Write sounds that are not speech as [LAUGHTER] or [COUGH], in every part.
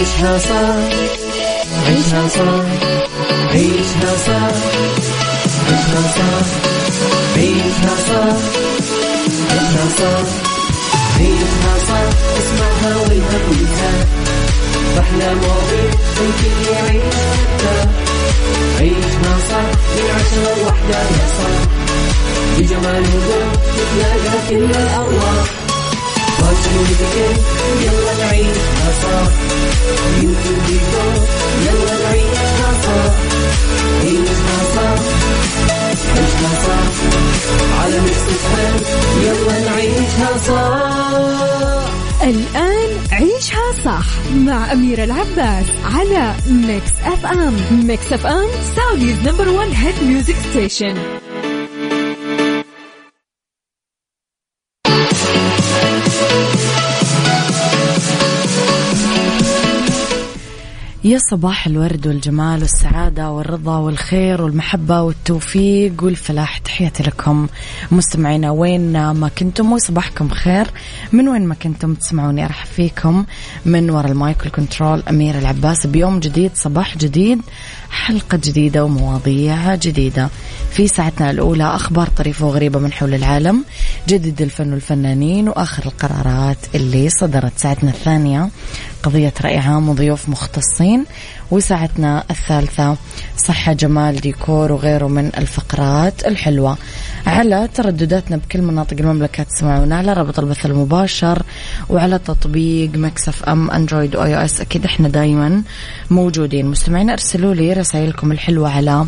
عيشها صح عيشها صح عيشها صح عيشها صح عيشها صح عيشها صح عيشها صح اسمعها والهم ينزاح أحلى مواضيع الكل يعيش عيشها صح من عشرة لوحدة يا صاح بجمال وذوق تتلاقى كل الأرواح يلا نعيشها صح يوتيوب يلا نعيشها صح عيشها صح عيشها صح على يلا نعيشها الآن عيشها صح مع أميرة العباس على Mix FM Mix FM Saudi's number one hit music station يا صباح الورد والجمال والسعادة والرضا والخير والمحبة والتوفيق والفلاح. تحياتي لكم مستمعينا وين ما كنتم وصباحكم خير. من وين ما كنتم تسمعوني أرحب فيكم من وراء المايك وال control أميرة العباس. بيوم جديد صباح جديد. حلقة جديدة ومواضيع جديدة. في ساعتنا الأولى أخبار طريفة وغريبة من حول العالم جديد الفن والفنانين وآخر القرارات اللي صدرت. ساعتنا الثانية قضية رأي عام وضيوف مختصين. وساعتنا الثالثة صحة جمال ديكور وغيره من الفقرات الحلوة. على تردداتنا بكل مناطق المملكة تسمعونا على رابط البث المباشر وعلى تطبيق Mix FM أندرويد و iOS. أكيد إحنا دايما موجودين. مستمعين أرسلوا لي رسائلكم الحلوة على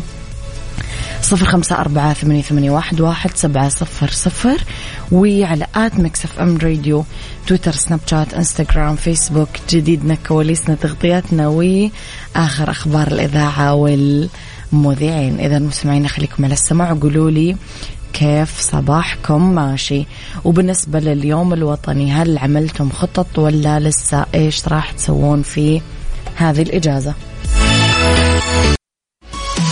صفر خمسة أربعة ثمانية, ثمانية واحد, واحد سبعة صفر صفر. وعلى at Mix FM Radio تويتر سناب شات إنستغرام فيسبوك جديدنا كواليسنا تغطياتنا وآخر أخبار الإذاعة والمذيعين. إذا مستمعين خليكم على السماع وقولوا لي كيف صباحكم. ماشي. وبالنسبة لليوم الوطني هل عملتم خطط ولا لسه إيش راح تسوون في هذه الإجازة؟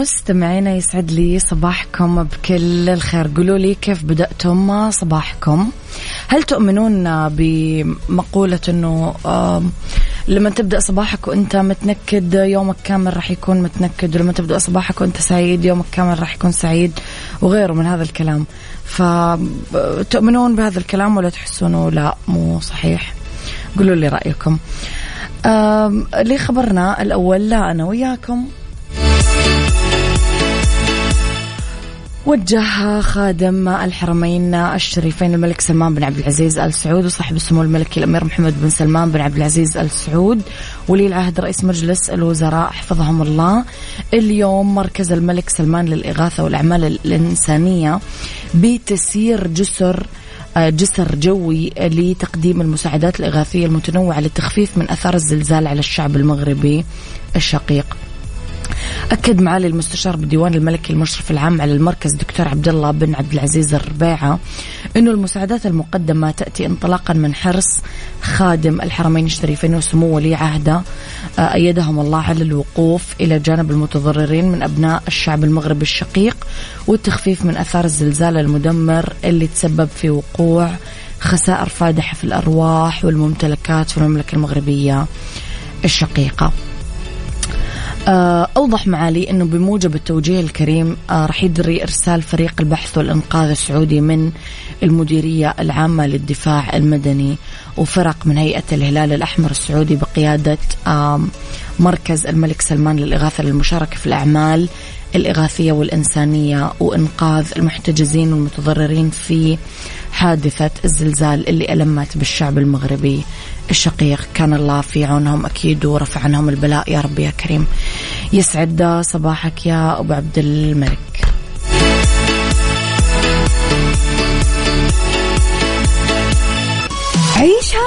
مستمعينا يسعد لي صباحكم بكل الخير. قولوا لي كيف بدأتم صباحكم؟ هل تؤمنون بمقولة أنه لما تبدأ صباحك وأنت متنكد يومك كامل راح يكون متنكد ولما تبدأ صباحك وأنت سعيد يومك كامل راح يكون سعيد وغيره من هذا الكلام. فتؤمنون بهذا الكلام ولا تحسونه لا مو صحيح؟ قولوا لي رأيكم. لخبرنا الأول لا أنا وياكم. وجه خادم الحرمين الشريفين الملك سلمان بن عبد العزيز آل سعود وصاحب السمو الملكي الأمير محمد بن سلمان بن عبد العزيز آل سعود ولي العهد رئيس مجلس الوزراء حفظهم الله. اليوم مركز الملك سلمان للإغاثة والأعمال الإنسانية بتسيير جسر جسر جوي لتقديم المساعدات الإغاثية المتنوعة للتخفيف من أثار الزلزال على الشعب المغربي الشقيق. أكد معالي المستشار بالديوان الملكي المشرف العام على المركز دكتور عبد الله بن عبد العزيز الربيعة أنه المساعدات المقدمة تأتي انطلاقا من حرص خادم الحرمين الشريفين وسمو ولي عهده آه، أيدهم الله على الوقوف إلى جانب المتضررين من أبناء الشعب المغربي الشقيق والتخفيف من أثار الزلزال المدمر اللي تسبب في وقوع خسائر فادحة في الأرواح والممتلكات في المملكة المغربية الشقيقة. آه، أوضح معالي أنه بموجب التوجيه الكريم آه، راح يجري إرسال فريق البحث والإنقاذ السعودي من المديرية العامة للدفاع المدني وفرق من هيئة الهلال الأحمر السعودي بقيادة مركز الملك سلمان للإغاثة للمشاركة في الأعمال. الإغاثية والإنسانية وإنقاذ المحتجزين والمتضررين في حادثة الزلزال اللي ألمت بالشعب المغربي الشقيق. كان الله في عونهم أكيد ورفع عنهم البلاء. يا رب يا كريم. يسعد صباحك يا أبو عبد الملك.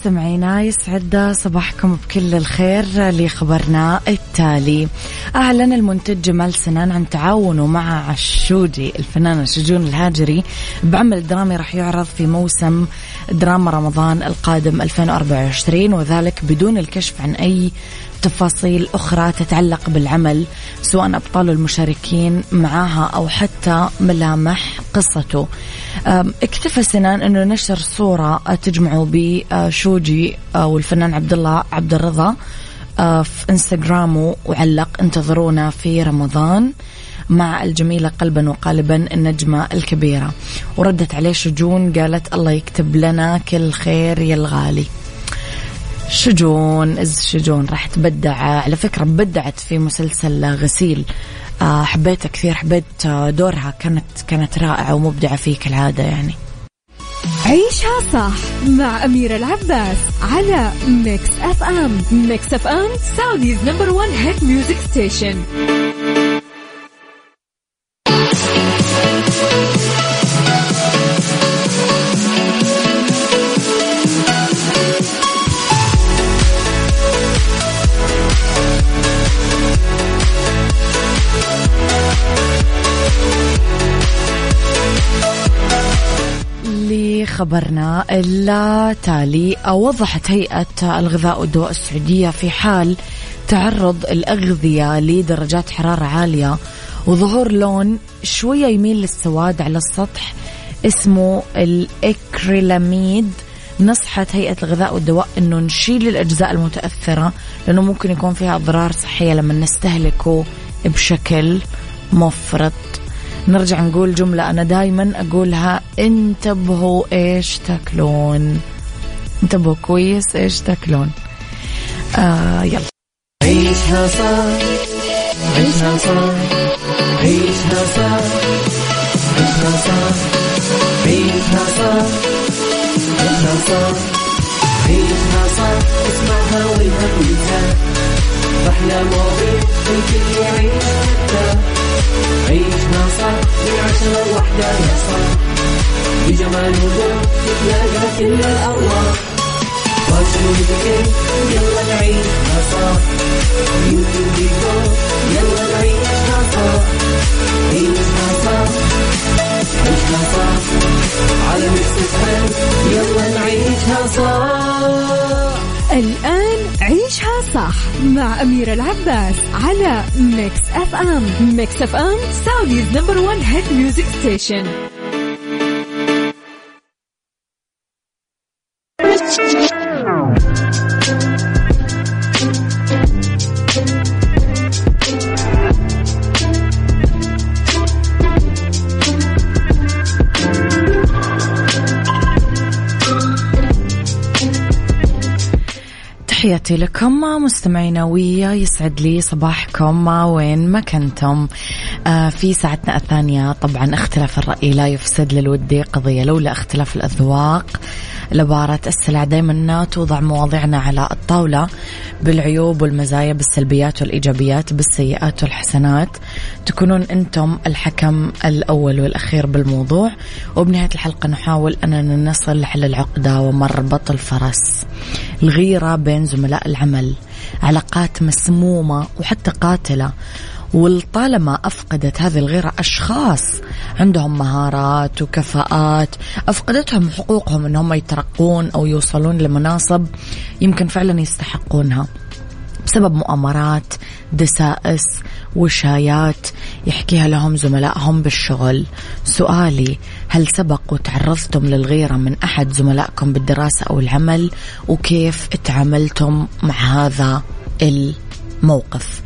مستمعينا يسعد صباحكم بكل الخير لخبرنا التالي. أعلن المنتج جمال سنان عن تعاونه مع عشودي الفنانة شجون الهاجري. بعمل درامي راح يعرض في موسم دراما رمضان القادم 2024 وذلك بدون الكشف عن أي تفاصيل أخرى تتعلق بالعمل سواء أبطال المشاركين معها أو حتى ملامح قصته. اكتفى سنان أنه نشر صورة تجمعه بشوجي والفنان عبد الله عبد الرضا في إنستغرامه وعلق انتظرونا في رمضان مع الجميلة قلبا وقالبا النجمة الكبيرة. وردت عليه شجون قالت الله يكتب لنا كل خير يا الغالي شجون إز شجون راح تبدع. على فكرة بدعت في مسلسل غسيل. آه، حبيتها كثير حبيت آه، دورها. كانت كانت رائعة ومبدعة فيه كالعادة يعني. عيشها صح مع أميرة العباس على Mix FM Mix FM Saudi's number one hit music station خبرنا التالي وضحت هيئة الغذاء والدواء السعودية في حال تعرض الأغذية لدرجات حرارة عالية وظهور لون شوية يميل للسواد على السطح اسمه الإكريلاميد. نصحت هيئة الغذاء والدواء أنه نشيل الأجزاء المتأثرة لأنه ممكن يكون فيها أضرار صحية لما نستهلكه بشكل مفرط. نرجع نقول جملة أنا دايما أقولها. انتبهوا إيش تاكلون. انتبهوا كويس إيش تاكلون. آه يلا. عيشها صار عيشها صار عيشها صار عيشها صار عيشها صار عيشها صار عيشها صار اسمعها والهم أحلى مواضيع الكل يعيش عيشها صح من عشرة لوحدة يا صاح بجمال وذوق تتلاقى كل الأرواح. fashion وذكر يلا نعيشها صح beauty وديكور يلا نعيشها صح عيشها صح عيشها صح. على Mix يلا نعيشها صح الآن عيشها صح مع أميرة العباس على Mix FM Mix FM Saudi's number one hit music station تحياتي لكم مستمعينا ويا يسعد لي صباحكم وين ما كنتم. في ساعتنا الثانية طبعا اختلاف الرأي لا يفسد للودي قضية لولا اختلاف الأذواق لبارة السلع. دائما توضع مواضيعنا على الطاولة بالعيوب والمزايا بالسلبيات والإيجابيات بالسيئات والحسنات. تكونون أنتم الحكم الأول والأخير بالموضوع. وبنهاية الحلقة نحاول أننا نصل لحل العقدة ومربط الفرس الغيرة بين زملاء العمل علاقات مسمومة وحتى قاتلة. ولطالما أفقدت هذه الغيرة أشخاص عندهم مهارات وكفاءات أفقدتهم حقوقهم أنهم يترقون أو يوصلون لمناصب يمكن فعلا يستحقونها بسبب مؤامرات دسائس وشايات يحكيها لهم زملائهم بالشغل. سؤالي هل سبق وتعرضتم للغيرة من أحد زملائكم بالدراسة أو العمل؟ وكيف تعاملتم مع هذا الموقف؟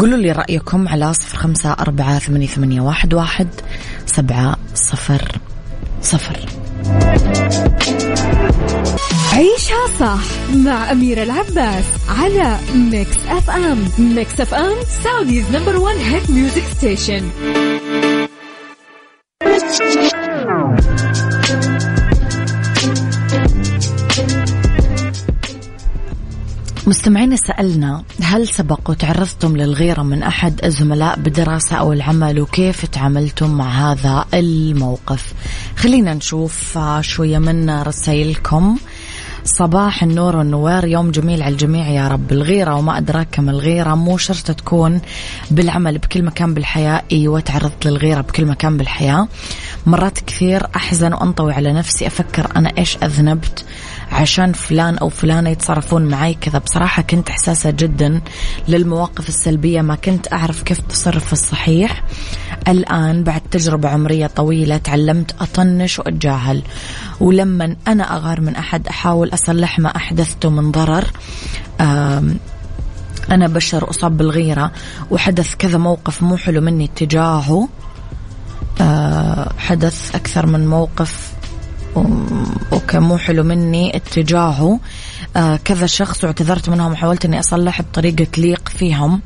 قولوا لي رأيكم على صفر خمسة أربعة ثمانية, ثمانية واحد, واحد سبعة صفر صفر. عيشها صح مع أميرة العباس على Mix FM Mix FM Saudi's number one hit music station مستمعين سألنا هل سبق وتعرضتم للغيرة من أحد الزملاء بالدراسة أو العمل وكيف تعاملتم مع هذا الموقف؟ خلينا نشوف شوية من رسائلكم. صباح النور والنوار يوم جميل على الجميع يا رب. الغيرة وما أدراك ما الغيرة مو شرط تكون بالعمل بكل مكان بالحياة. أيوة تعرضت للغيرة بكل مكان بالحياة. مرات كثير أحزن وأنطوي على نفسي أفكر أنا إيش أذنبت. عشان فلان أو فلانة يتصرفون معي كذا. بصراحة كنت حساسة جدا للمواقف السلبية ما كنت أعرف كيف تصرف الصحيح. الآن بعد تجربة عمرية طويلة تعلمت أطنش وأتجاهل. ولما أنا أغار من أحد أحاول أصلح ما أحدثته من ضرر. أنا بشر أصاب بالغيرة وحدث كذا موقف مو حلو مني تجاهه. أه حدث أكثر من موقف أوكي مو حلو مني اتجاهه. آه كذا شخص واعتذرت منهم وحاولت إني أصلح بطريقة تليق فيهم.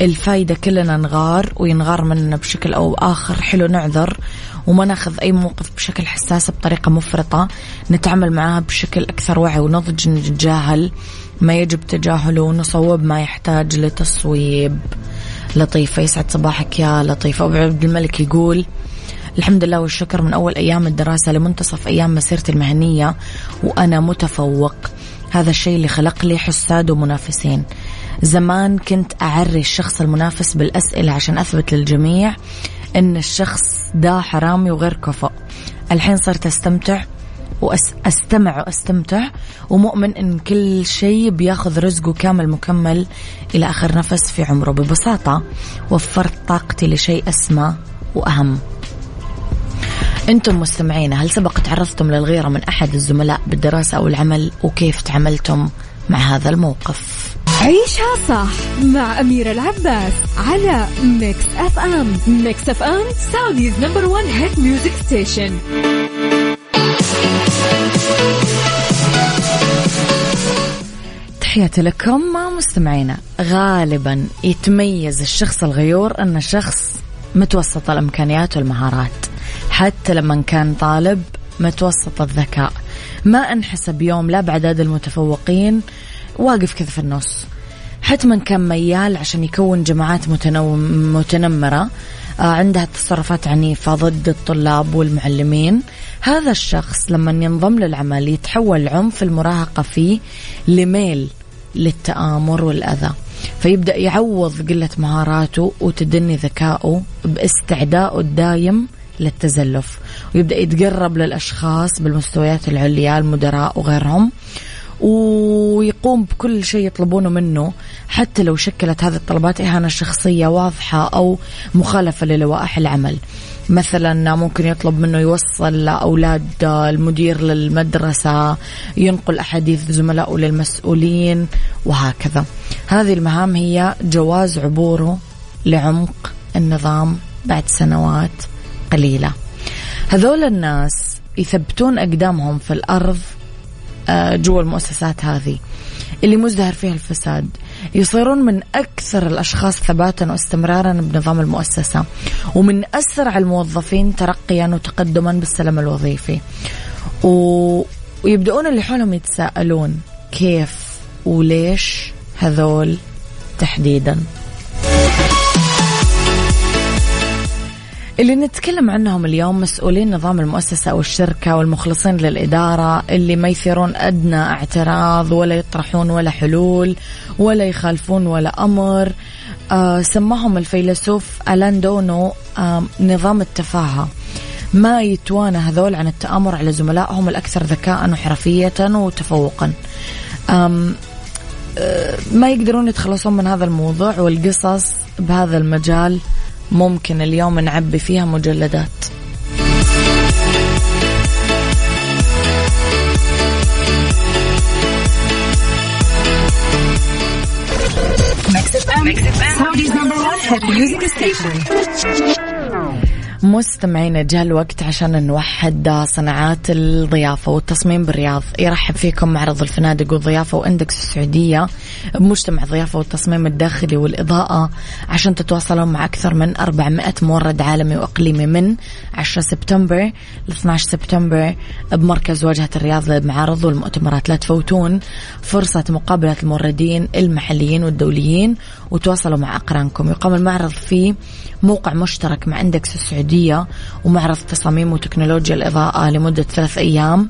الفايدة كلنا نغار وينغار مننا بشكل أو آخر حلو نعذر وما ناخذ أي موقف بشكل حساس بطريقة مفرطة. نتعامل معها بشكل أكثر وعي ونضج نتجاهل. ما يجب تجاهله ونصوب ما يحتاج لتصويب. لطيفة يسعد صباحك يا لطيفة. أبو عبد الملك يقول الحمد لله والشكر من أول أيام الدراسة لمنتصف أيام مسيرتي المهنية وأنا متفوق. هذا الشيء اللي خلق لي حساد ومنافسين. زمان كنت أعري الشخص المنافس بالأسئلة عشان أثبت للجميع أن الشخص ده حرامي وغير كفؤ. الحين صرت أستمتع واستمع وأستمتع ومؤمن إن كل شيء بياخذ رزقه كامل مكمل إلى آخر نفس في عمره. ببساطة وفرت طاقتي لشيء أسمى وأهم. أنتم مستمعين هل سبق تعرضتم للغيرة من أحد الزملاء بالدراسة أو العمل؟ وكيف تعاملتم مع هذا الموقف؟ عيشها صح مع أميرة العباس على Mix FM Mix FM Saudi's number one hit music station تحياتي لكم مستمعينا. غالبا يتميز الشخص الغيور أن شخص متوسط الإمكانيات والمهارات. حتى لما كان طالب متوسط الذكاء. ما انحسب يوم لا بعداد المتفوقين. واقف كذا في النص. حتما كان ميال عشان يكون جماعات متنمرة. آه، عندها تصرفات عنيفة ضد الطلاب والمعلمين. هذا الشخص لما ينضم للعمل يتحول العنف المراهقة فيه لميل للتآمر والأذى. فيبدأ يعوض قلة مهاراته وتدني ذكائه باستعدائه الدايم للتزلف. ويبدأ يتقرب للأشخاص بالمستويات العليا المدراء وغيرهم ويقوم بكل شيء يطلبونه منه. حتى لو شكلت هذه الطلبات إهانة شخصية واضحة أو مخالفة للوائح العمل. مثلا ممكن يطلب منه يوصل أولاد المدير للمدرسة ينقل أحاديث زملائه للمسؤولين وهكذا. هذه المهام هي جواز عبوره لعمق النظام بعد سنوات. قليلة. هذول الناس يثبتون أقدامهم في الأرض آه، جوا المؤسسات هذه. اللي مزدهر فيها الفساد. يصيرون من أكثر الأشخاص ثباتا واستمرارا بنظام المؤسسة. ومن أسرع الموظفين ترقيا وتقدما بالسلم الوظيفي. و... ويبدأون اللي حولهم يتساءلون كيف وليش هذول تحديدا. اللي نتكلم عنهم اليوم مسؤولين نظام المؤسسة أو الشركة والمخلصين للإدارة اللي ما يثيرون أدنى اعتراض ولا يطرحون ولا حلول ولا يخالفون ولا أمر. آه سماهم الفيلسوف ألان دونو آه نظام التفاهة. ما يتوانى هذول عن التآمر على زملائهم الأكثر ذكاء وحرفية وتفوقا. آه ما يقدرون يتخلصون من هذا الموضوع والقصص بهذا المجال ممكن اليوم نعبي فيها مجلدات. مستمعينا جاء الوقت عشان نوحد صناعات الضيافة والتصميم بالرياض. يرحب فيكم معرض الفنادق والضيافة وإندكس السعودية. بمجتمع الضيافة والتصميم الداخلي والإضاءة. عشان تتواصلون مع أكثر من 400 مورد عالمي وإقليمي من 10 سبتمبر ل 12 سبتمبر بمركز واجهة الرياض للمعارض والمؤتمرات. لا تفوتون فرصة مقابلة الموردين المحليين والدوليين وتواصلوا مع أقرانكم. يقام المعرض في موقع مشترك مع Index السعودية. ومعرض تصاميم وتكنولوجيا الإضاءة لمدة ثلاث أيام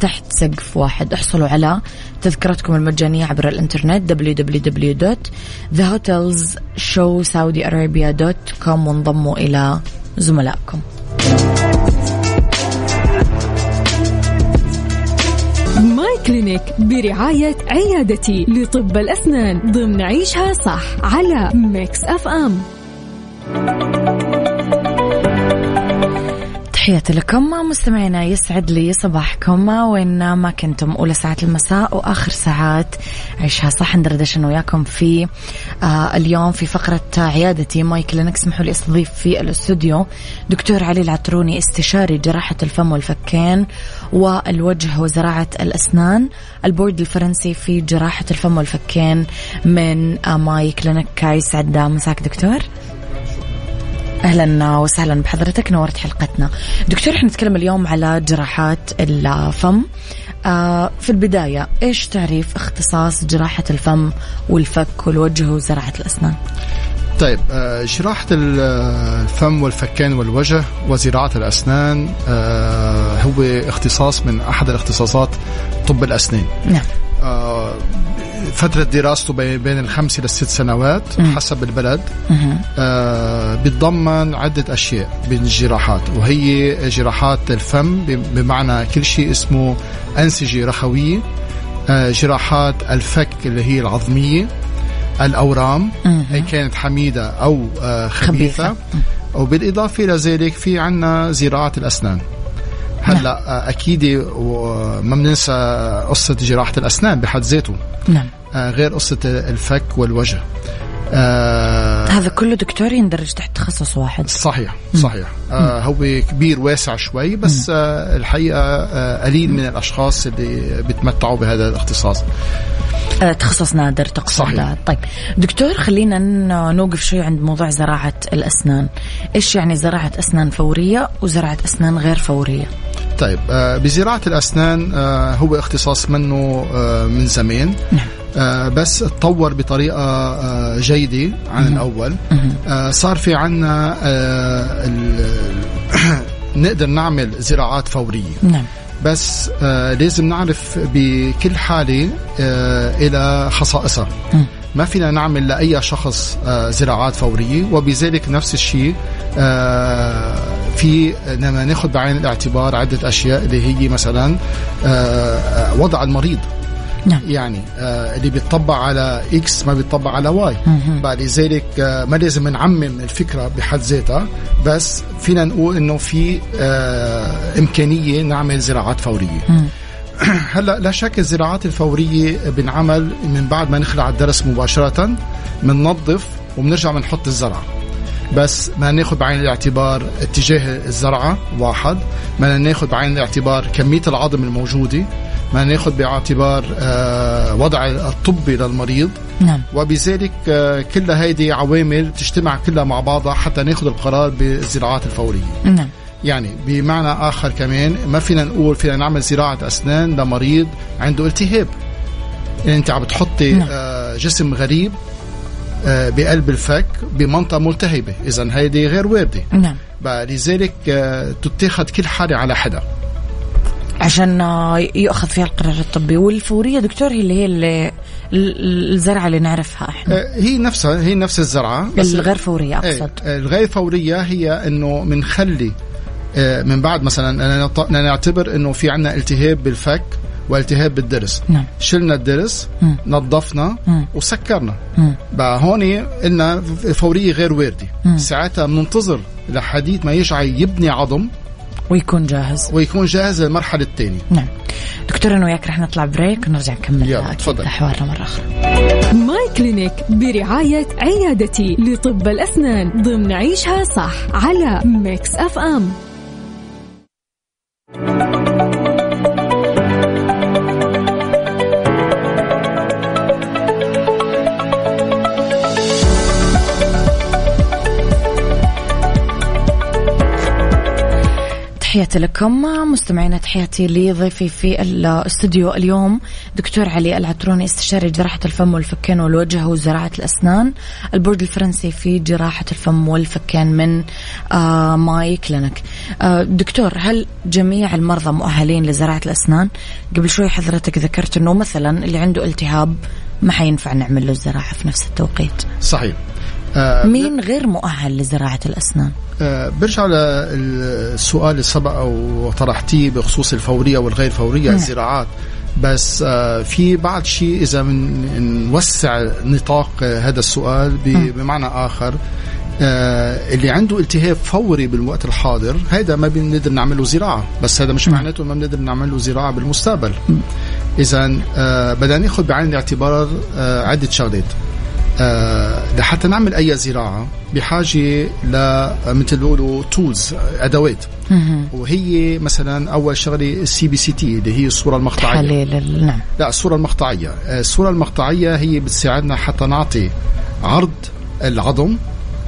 تحت سقف واحد. احصلوا على تذكرتكم المجانية عبر الإنترنت www.thehotelsshowsaudiarabia.com وانضموا إلى زملائكم. My Clinic برعاية عيادتي لطب الأسنان ضمن عيشها صح على Mix FM تحياتي لكم. مستمعينا يسعد لي صباحكم. وين ما كنتم أولى ساعات المساء وآخر ساعات عيشها صح. ندردش أنا وياكم في آه اليوم في فقرة عيادتي. My Clinic اسمحوا لي استضيف في الاستوديو دكتور علي العطروني استشاري جراحة الفم والفكين والوجه وزراعة الأسنان البورد الفرنسي في جراحة الفم والفكين من آه My Clinic يسعد مساك دكتور. أهلا وسهلا بحضرتك نورت حلقتنا. دكتور إحنا نتكلم اليوم على جراحات الفم آه في البداية إيش تعريف اختصاص جراحة الفم والفك والوجه وزراعه الأسنان؟ طيب آه، جراحة الفم والفكين والوجه وزراعة الأسنان آه، هو اختصاص من أحد الاختصاصات طب الأسنان. نعم. آه، فترة دراسته بين بين الخمس إلى الست سنوات حسب البلد. آه، بتضمن عدة أشياء بين الجراحات وهي جراحات الفم بمعنى كل شيء اسمه أنسجة رخوية آه، جراحات الفك اللي هي العظمية الأورام هي كانت حميدة أو آه، خبيثة, خبيثة. وبالإضافة إلى ذلك في عنا زراعة الأسنان. هلأ آه، أكيد ما بننسى قصة جراحة الأسنان بحد ذاته. نعم. غير قصة الفك والوجه. آه هذا كله دكتور يندرج تحت تخصص واحد. صحيح صحيح. آه هو كبير واسع شوي بس آه الحقيقة آه قليل من الأشخاص اللي بيتمتعوا بهذا الاختصاص. آه، تخصص نادر تقصد. صحيح. طيب. دكتور خلينا نوقف شوي عند موضوع زراعة الأسنان. إيش يعني زراعة أسنان فورية وزراعة أسنان غير فورية؟ طيب آه بزراعة الأسنان آه هو اختصاص منه آه من زمان. نعم. آه بس تطور بطريقة آه جيدة عن الأول. آه صار في عنا [CLEARS THROAT] نقدر نعمل زراعات فورية. نعم. بس آه لازم نعرف بكل حالة آه إلى خصائصها. ما فينا نعمل لأي شخص آه زراعات فورية. وبذلك نفس الشيء آه في لما ناخذ بعين الاعتبار عدة أشياء اللي هي مثلا آه وضع المريض. نعم يعني آه اللي بيطبق على X ما بيطبق على Y. بعد ذلك آه ما لازم نعمم الفكرة بحد ذاتها بس فينا نقول إنه في آه إمكانية نعمل زراعات فورية مم. [CLEARS THROAT] هلأ لا شك الزراعات الفورية بنعمل من بعد ما نخلع الضرس مباشرة بننظف وبنرجع بنحط الزرعه بس ما ناخذ بعين الاعتبار اتجاه الزرعة واحد. ما ناخذ بعين الاعتبار كمية العظم الموجودة. ما ناخذ باعتبار آه، وضع الطبي للمريض. نعم. وبذلك آه، كل هيدي عوامل تجتمع كلها مع بعضها حتى ناخذ القرار بالزراعات الفورية. نعم. يعني بمعنى آخر كمان ما فينا نقول فينا نعمل زراعة أسنان لمريض عنده التهاب. يعني أنت عم بتحطي نعم. آه، جسم غريب بقلب الفك بمنطقة ملتهبة. إذا هيدي غير واردة. نعم. لذلك آه، تتاخذ كل حالة على حدا عشان آه، يؤخذ فيها القرار الطبي. والفورية دكتور هي اللي هي اللي ال- الزرعة اللي نعرفها إحنا. آه، هي نفسها هي نفس الزرعة بس الغير فورية إيه، أقصد. الغير فورية هي إنه بنخلي آه، من بعد مثلا نعتبر إنه في عنا التهاب بالفك. والتهاب بالضرس نعم شلنا الضرس مم. نظفنا مم. وسكرنا مم. بقى هون قلنا فورية غير وارده. ساعتها بننتظر لحديت ما يرجع يبني عظم ويكون جاهز ويكون جاهز للمرحلة الثانية نعم دكتور أنا وياك رح نطلع break ونرجع نكمل تفضل. حوارنا مرة أخرى My Clinic برعاية عيادتي لطب الأسنان ضمن عيشها صح على Mix FM تحياتي لكم مستمعينا تحياتي لضيفي في الاستوديو اليوم دكتور علي العطروني استشاري جراحة الفم والفكين والوجه وزراعة الأسنان البورد الفرنسي في جراحة الفم والفكين من آه My Clinic آه دكتور هل جميع المرضى مؤهلين لزراعة الأسنان؟ قبل شوي حضرتك ذكرت أنه مثلا اللي عنده التهاب ما حينفع نعمل له الزراعة في نفس التوقيت. صحيح. آه مين غير مؤهل لزراعة الأسنان؟ آه برجع للسؤال اللي سبق وطرحتيه بخصوص الفورية والغير فورية م. الزراعات. بس آه في بعض شيء إذا نوسع نطاق هذا السؤال بمعنى آخر. آه اللي عنده التهاب فوري بالوقت الحاضر هذا ما بنقدر نعمل له زراعة. بس هذا مش معناته ما بنقدر نعمل له زراعة بالمستقبل. اذا آه بدنا ناخذ بعين الاعتبار آه عدة شغلات. لحتى نعمل أي زراعة بحاجة ل مثل بيقولوا tools أدوات. وهي مثلا أول شغلة ال CBCT اللي هي الصورة المقطعية. تحليل نعم. لا الصورة المقطعية. آه، الصورة المقطعية هي بتساعدنا حتى نعطي عرض العظم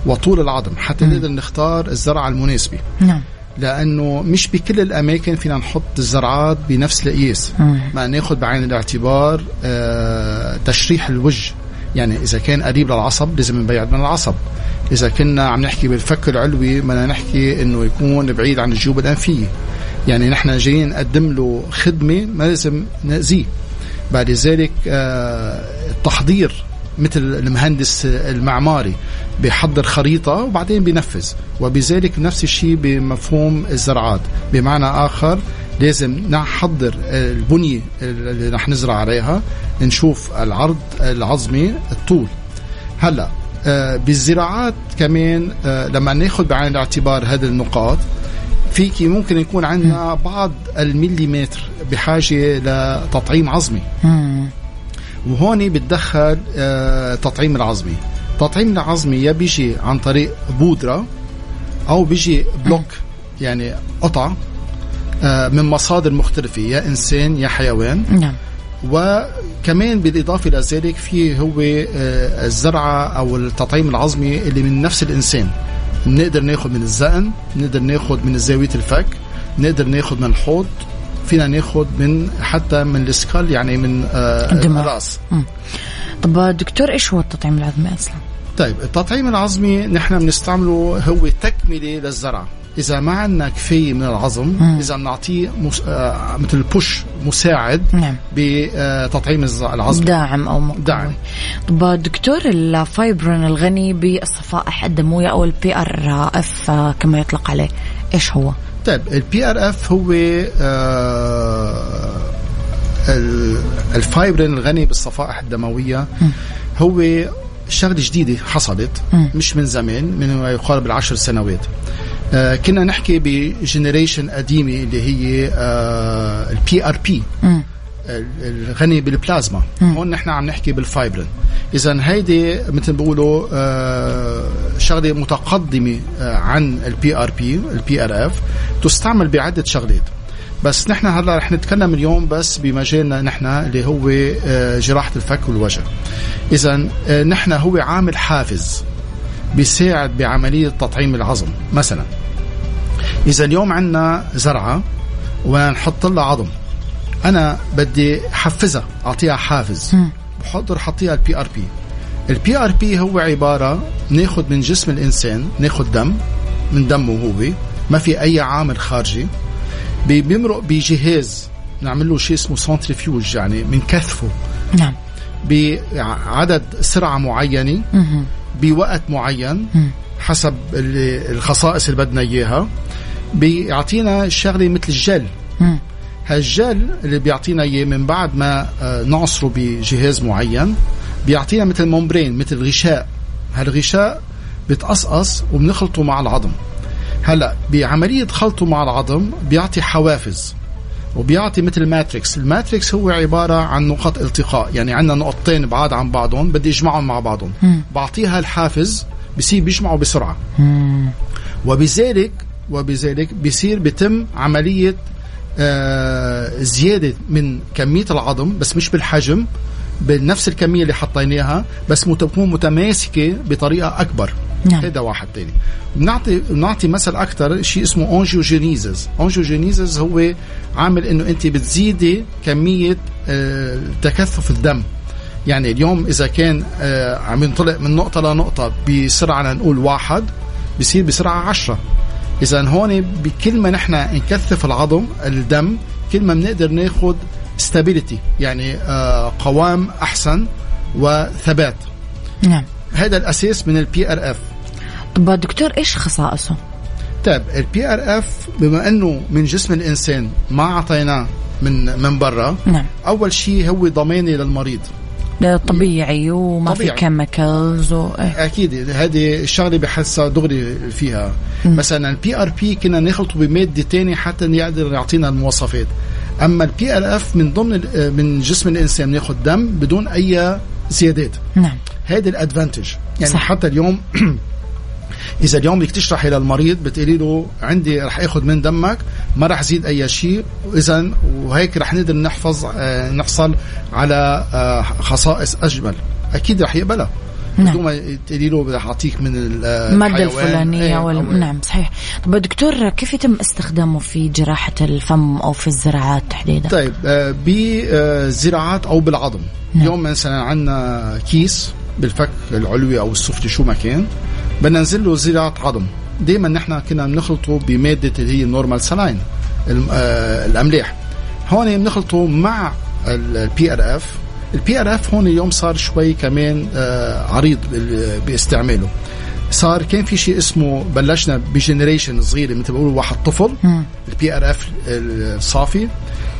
وطول العظم حتى نقدر نختار الزرعة المناسبة. نعم. لأنه مش بكل الأماكن فينا نحط الزرعات بنفس القياس. ما ناخذ بعين الاعتبار آه تشريح الوجه. يعني إذا كان قريب للعصب لازم نبعد من العصب. إذا كنا عم نحكي بالفك العلوي بدنا نحكي إنه يكون بعيد عن الجيوب الانفيه يعني نحن جايين نقدم له خدمة ما لازم نأذيه. بعد ذلك آه التحضير مثل المهندس المعماري بيحضر خريطة وبعدين بينفذ. وبذلك نفس الشيء بمفهوم الزراعات بمعنى آخر لازم نحضر البنية اللي رح نزرع عليها نشوف العرض العظمي الطول. هلا آه، بالزراعات كمان آه، لما ناخذ بعين الاعتبار هذه النقاط فيكي ممكن يكون عندنا بعض المليمتر بحاجة لتطعيم عظمي. وهون بتدخل آه، تطعيم العظمي. تطعيم العظمي يا بيجي عن طريق بودرة أو بيجي بلوك يعني قطع. من مصادر مختلفة يا إنسان يا حيوان. نعم. وكمان بالإضافة إلى ذلك في هو آه، الزرعة أو التطعيم العظمي اللي من نفس الإنسان. نقدر ناخذ من الزقن نقدر ناخذ من زاوية الفك نقدر ناخذ من الحوض فينا ناخذ من حتى من السكال يعني من آه الرأس. طب دكتور إيش هو التطعيم العظمي أصلا؟ طيب التطعيم العظمي نحن بنستعمله هو تكملة للزرع إذا ما عندنا كفاية من العظم مم. إذا بنعطيه مس... آه مثل push مساعد نعم. بتطعيم العظم. داعم أو مقوي. داعم. طب دكتور الفايبرين الغني بالصفائح الدمويه أو ال PRF كما يطلق عليه إيش هو؟ طيب ال PRF هو آه الفايبرين الغني بالصفائح الدمويه هو شغلة جديدة حصلت مش من زمان من ما يقارب العشر سنوات. آه كنا نحكي ب generation قديمة اللي هي آه ال PRP الغني بالبلازما. هون نحن عم نحكي بالفايبرين. اذا هيدي مثل بيقولوا آه شغلة متقدمة آه عن ال PRP ال PRF تستعمل بعدة شغلات. بس نحن هلا رح نتكلم اليوم بس بمجالنا نحن اللي هو آه جراحة الفك والوجه. اذا آه نحن هو عامل حافز. بيساعد بعملية تطعيم العظم مثلا. إذا اليوم عندنا زرعة ونحط لها عظم أنا بدي حفزها أعطيها حافز. بحضر حطيها ال PRP ال PRP هو عبارة ناخذ من جسم الإنسان ناخذ دم من دمه هو ما في أي عامل خارجي. بيمرق بجهاز نعمل له شيء اسمه centrifuge يعني بنكثفه نعم. بعدد سرعة معينة. بوقت معين حسب الخصائص اللي بدنا إياها. بيعطينا الشغلة مثل الجل. هالجل اللي بيعطينا إياه من بعد ما آه، نعصره بجهاز معين بيعطينا مثل membrane مثل غشاء هالغشاء بتقصقص وبنخلطه مع العظم. هلأ بعملية خلطه مع العظم بيعطي حوافز. وبيعطي مثل matrix ال matrix هو عبارة عن نقط التقاء يعني عندنا نقطتين بعاد عن بعضهم بدي أجمعهم مع بعضهم. بعطيها الحافز بصير بيجمعوا بسرعة. وبذلك وبذلك بيصير بتم عملية آه زيادة من كمية العظم بس مش بالحجم بنفس الكمية اللي حطيناها بس تكون متماسكة بطريقة أكبر. نعم. هذا واحد تاني. بنعطي بنعطي مثل أكثر شيء اسمه angiogenesis angiogenesis هو عامل إنه أنت بتزيدي كمية آه، تكثف الدم. يعني اليوم إذا كان آه، عم ينطلق من نقطة لنقطة بسرعة نقول واحد بصير بسرعة عشرة. إذا هون بكل ما نحن نكثف العظم الدم كل ما بنقدر ناخذ stability يعني آه، قوام أحسن وثبات. نعم. هذا الأساس من ال PRF طب دكتور إيش خصائصه؟ طيب ال PRF بما إنه من جسم الإنسان ما أعطيناه من من برا نعم أول شيء هو ضماني للمريض طبيعي وما في طبيعي. chemicals و... إيه. أكيد هذه الشغلة بحسها دغري فيها مثلا ال PRP كنا نخلطه بمادة ثانية حتى يقدر يعطينا المواصفات أما ال PRF من ضمن من جسم الإنسان بناخذ دم بدون أي زيادات نعم هذا ال advantage يعني. صح. حتى اليوم [CLEARS THROAT] إذا اليوم بدك تشرحي للمريض بتقولي له عندي رح آخذ من دمك ما رح زيد أي شيء اذا وهيك رح نقدر نحفظ آه، نحصل على آه، خصائص أجمل أكيد رح يقبلها نعم. بدون ما تقولي له بدي أعطيك من آه، المادة الحيوان. الفلانية إيه، وال... أو- نعم صحيح طب دكتور كيف يتم استخدامه في جراحة الفم أو في الزراعات تحديدا؟ طيب بالزراعات أو بالعظم نعم. اليوم مثلا عندنا كيس بالفك العلوي أو السفلي شو ما كان بدنا ننزل له زراعة عظم. دائما نحن كنا بنخلطه بمادة اللي هي ال normal saline الأملاح. هون بنخلطه مع ال PRF ال PRF هون اليوم صار شوي كمان آه، عريض باستعماله. صار كان في شيء اسمه بلشنا ب generation صغيره مثل ما بيقولوا واحد طفل. ال PRF الصافي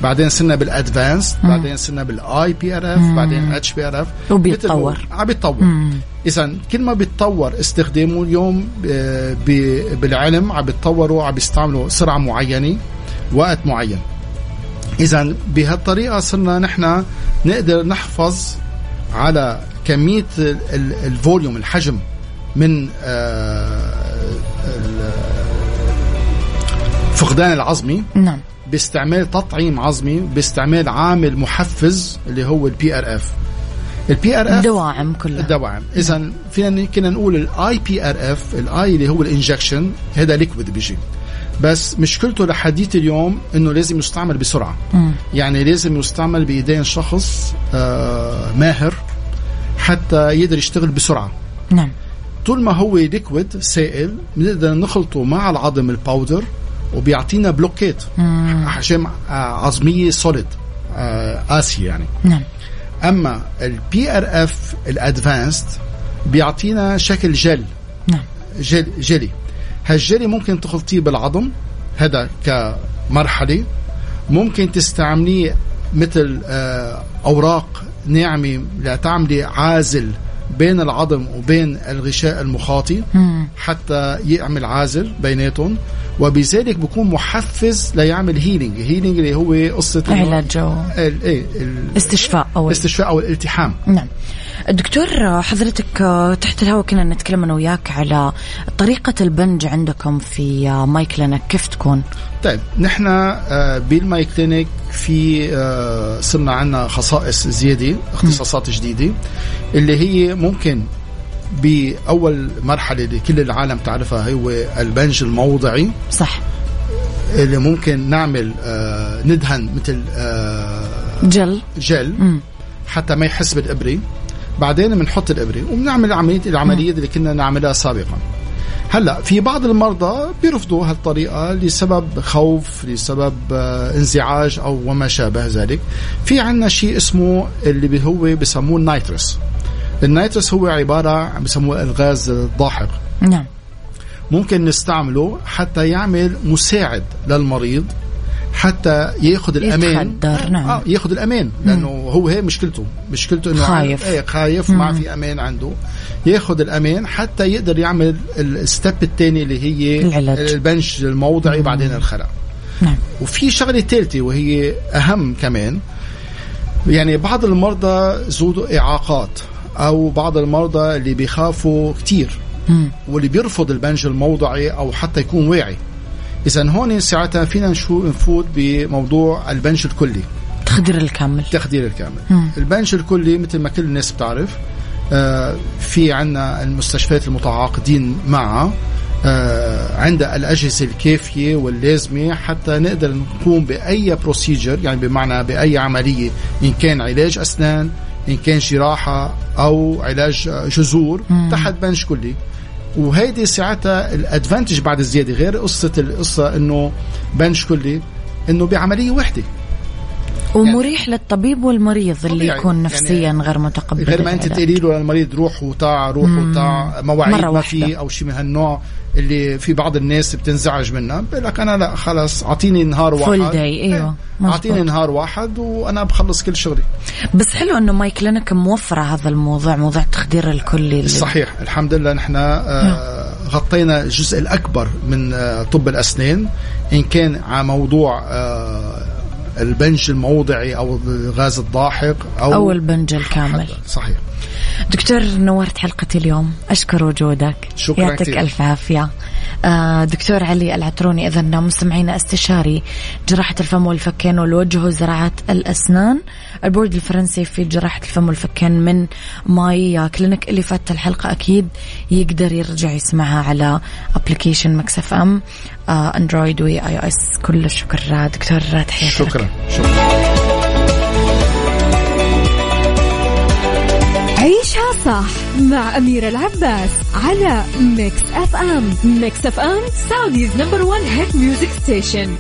بعدين صرنا بال advanced بعدين صرنا بال i-PRF بعدين H-PRF وبيتطور. عم بيتطور. اذا كل ما بيتطور استخدامه اليوم آه، بالعلم عم بيتطوروا عم بيستعملوا سرعة معينة وقت معين. اذا بهالطريقة صرنا نحن نقدر نحفظ على كمية ال- ال- ال volume الحجم من آه، فقدان العظمي نعم. باستعمال تطعيم عظمي باستعمال عامل محفز اللي هو ال PRF ال PRF دواعم كلها. الدواعم اذا فينا كنا نقول ال i-PRF ال i اللي هو ال injection هذا liquid بيجي. بس مشكلته لحديث اليوم إنه لازم يستعمل بسرعة. مم. يعني لازم يستعمل بإيدين شخص آه ماهر حتى يقدر يشتغل بسرعة. نعم. طول ما هو liquid سائل بنقدر نخلطه مع العظم ال powder وبيعطينا block يت احجام آه، عظمية solid قاسيه يعني. نعم. أما ال PRF ال advanced بيعطينا شكل جل. نعم. جل جلي. هالجلي ممكن تخلطيه بالعظم هذا كمرحلة. ممكن تستعمليه مثل آه، أوراق ناعمة لتعملي عازل بين العظم وبين الغشاء المخاطي. حتى يعمل عازل بيناتهم. وبذلك بكون محفز ليعمل healing healing اللي هو قصة علاج و- ال- إيه استشفاء أو الاستشفاء أو الالتحام. نعم. دكتور حضرتك آه، تحت الهواء كنا نتكلم أنا وياك على طريقة البنج عندكم في آه، ماي كلينك كيف تكون؟ طيب نحن آه، بالماي كلينيك في صرنا عندنا خصائص زيادة اختصاصات جديدة اللي هي ممكن بأول مرحلة اللي كل العالم تعرفها هو البنج الموضعي. صح. اللي ممكن نعمل آه، ندهن مثل آه، جل. جل. مم. حتى ما يحس بالإبرة. بعدين بنحط الإبرة وبنعمل عمليه العملية اللي كنا نعملها سابقا. هلأ في بعض المرضى بيرفضوا هالطريقة لسبب خوف لسبب آه، انزعاج أو وما شابه ذلك. في عندنا شيء اسمه اللي هو بسموه النايترس النايترس هو عبارة بسموه الغاز الضاحك نعم. ممكن نستعمله حتى يعمل مساعد للمريض حتى ياخذ الأمان. يتخدر، نعم. آه ياخذ الأمان لأنه هو هي مشكلته. مشكلته إنه خايف. إيه خايف ما في أمان عنده. ياخذ الأمان حتى يقدر يعمل ال step الثاني اللي هي العلاج. البنج الموضعي بعدين الخلع نعم. وفي شغلة ثالثه وهي أهم كمان. يعني بعض المرضى ذو إعاقات أو بعض المرضى اللي بيخافوا كتير. واللي بيرفض البنج الموضعي أو حتى يكون واعي. اذا هون ساعتها فينا نشو نفوت بموضوع البنج الكلي. التخدير الكامل. التخدير الكامل. البنج الكلي مثل ما كل الناس بتعرف آه، في عندنا المستشفيات المتعاقدين معها آه، عندها الأجهزة الكافية واللازمة حتى نقدر نقوم بأي procedure يعني بمعنى بأي عملية إن كان علاج أسنان إن كان جراحة أو علاج جذور تحت بنج كلي. وهيدي ساعتها ال advantage بعد الزيادة غير قصة القصة إنه بنج كلي إنه بعملية وحدة. ومريح يعني للطبيب والمريض اللي طبيعي. يكون نفسيا يعني غير متقبل غير ما انت. تقولي له للمريض روح وتعا روح وتعا مواعيد ما. في أو شيء من هالنوع اللي في بعض الناس بتنزعج منها بقول لك أنا لا خلص أعطيني نهار واحد أيوه. إيه. مزبوط. أعطيني نهار واحد وأنا بخلص كل شغلي بس حلو إنه ماي كلينك موفرة هذا الموضوع موضوع التخدير الكلي اللي- صحيح الحمد لله نحن آه غطينا الجزء الأكبر من آه طب الأسنان إن كان على موضوع آه البنج الموضعي أو الغاز الضاحك أو أو البنج الكامل. صحيح. دكتور نورت حلقتي اليوم أشكر وجودك. شكراً يعطيك. ألف عافية. آه دكتور علي العتروني إذا مستمعينا استشاري جراحة الفم والفكين والوجه وزراعة الأسنان. البورد الفرنسي في جراحة الفم والفكين من ماي. كلينيك اللي فات الحلقة أكيد يقدر يرجع يسمعها على application Mix FM آه Android و iOS. كل الشكر دكتور تحياتي لك. شكرا شكرا. عيشها صح مع أميرة العباس على Mix FM. Mix FM Saudi's number one hit music station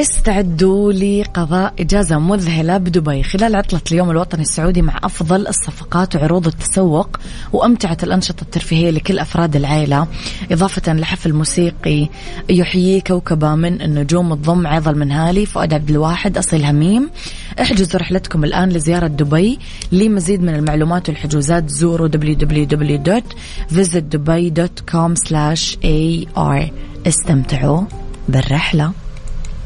استعدوا لقضاء إجازة مذهلة بدبي خلال عطلة اليوم الوطني السعودي مع أفضل الصفقات وعروض التسوق وأمتعة الأنشطة الترفيهية لكل أفراد العائلة إضافة لحفل موسيقي يحيي كوكبة من النجوم الضم عظ المنهالي فؤاد عبد الواحد أصيل هميم. احجزوا رحلتكم الآن لزيارة دبي لمزيد من المعلومات والحجوزات. زوروا www.visitdubai.com/ar استمتعوا بالرحلة.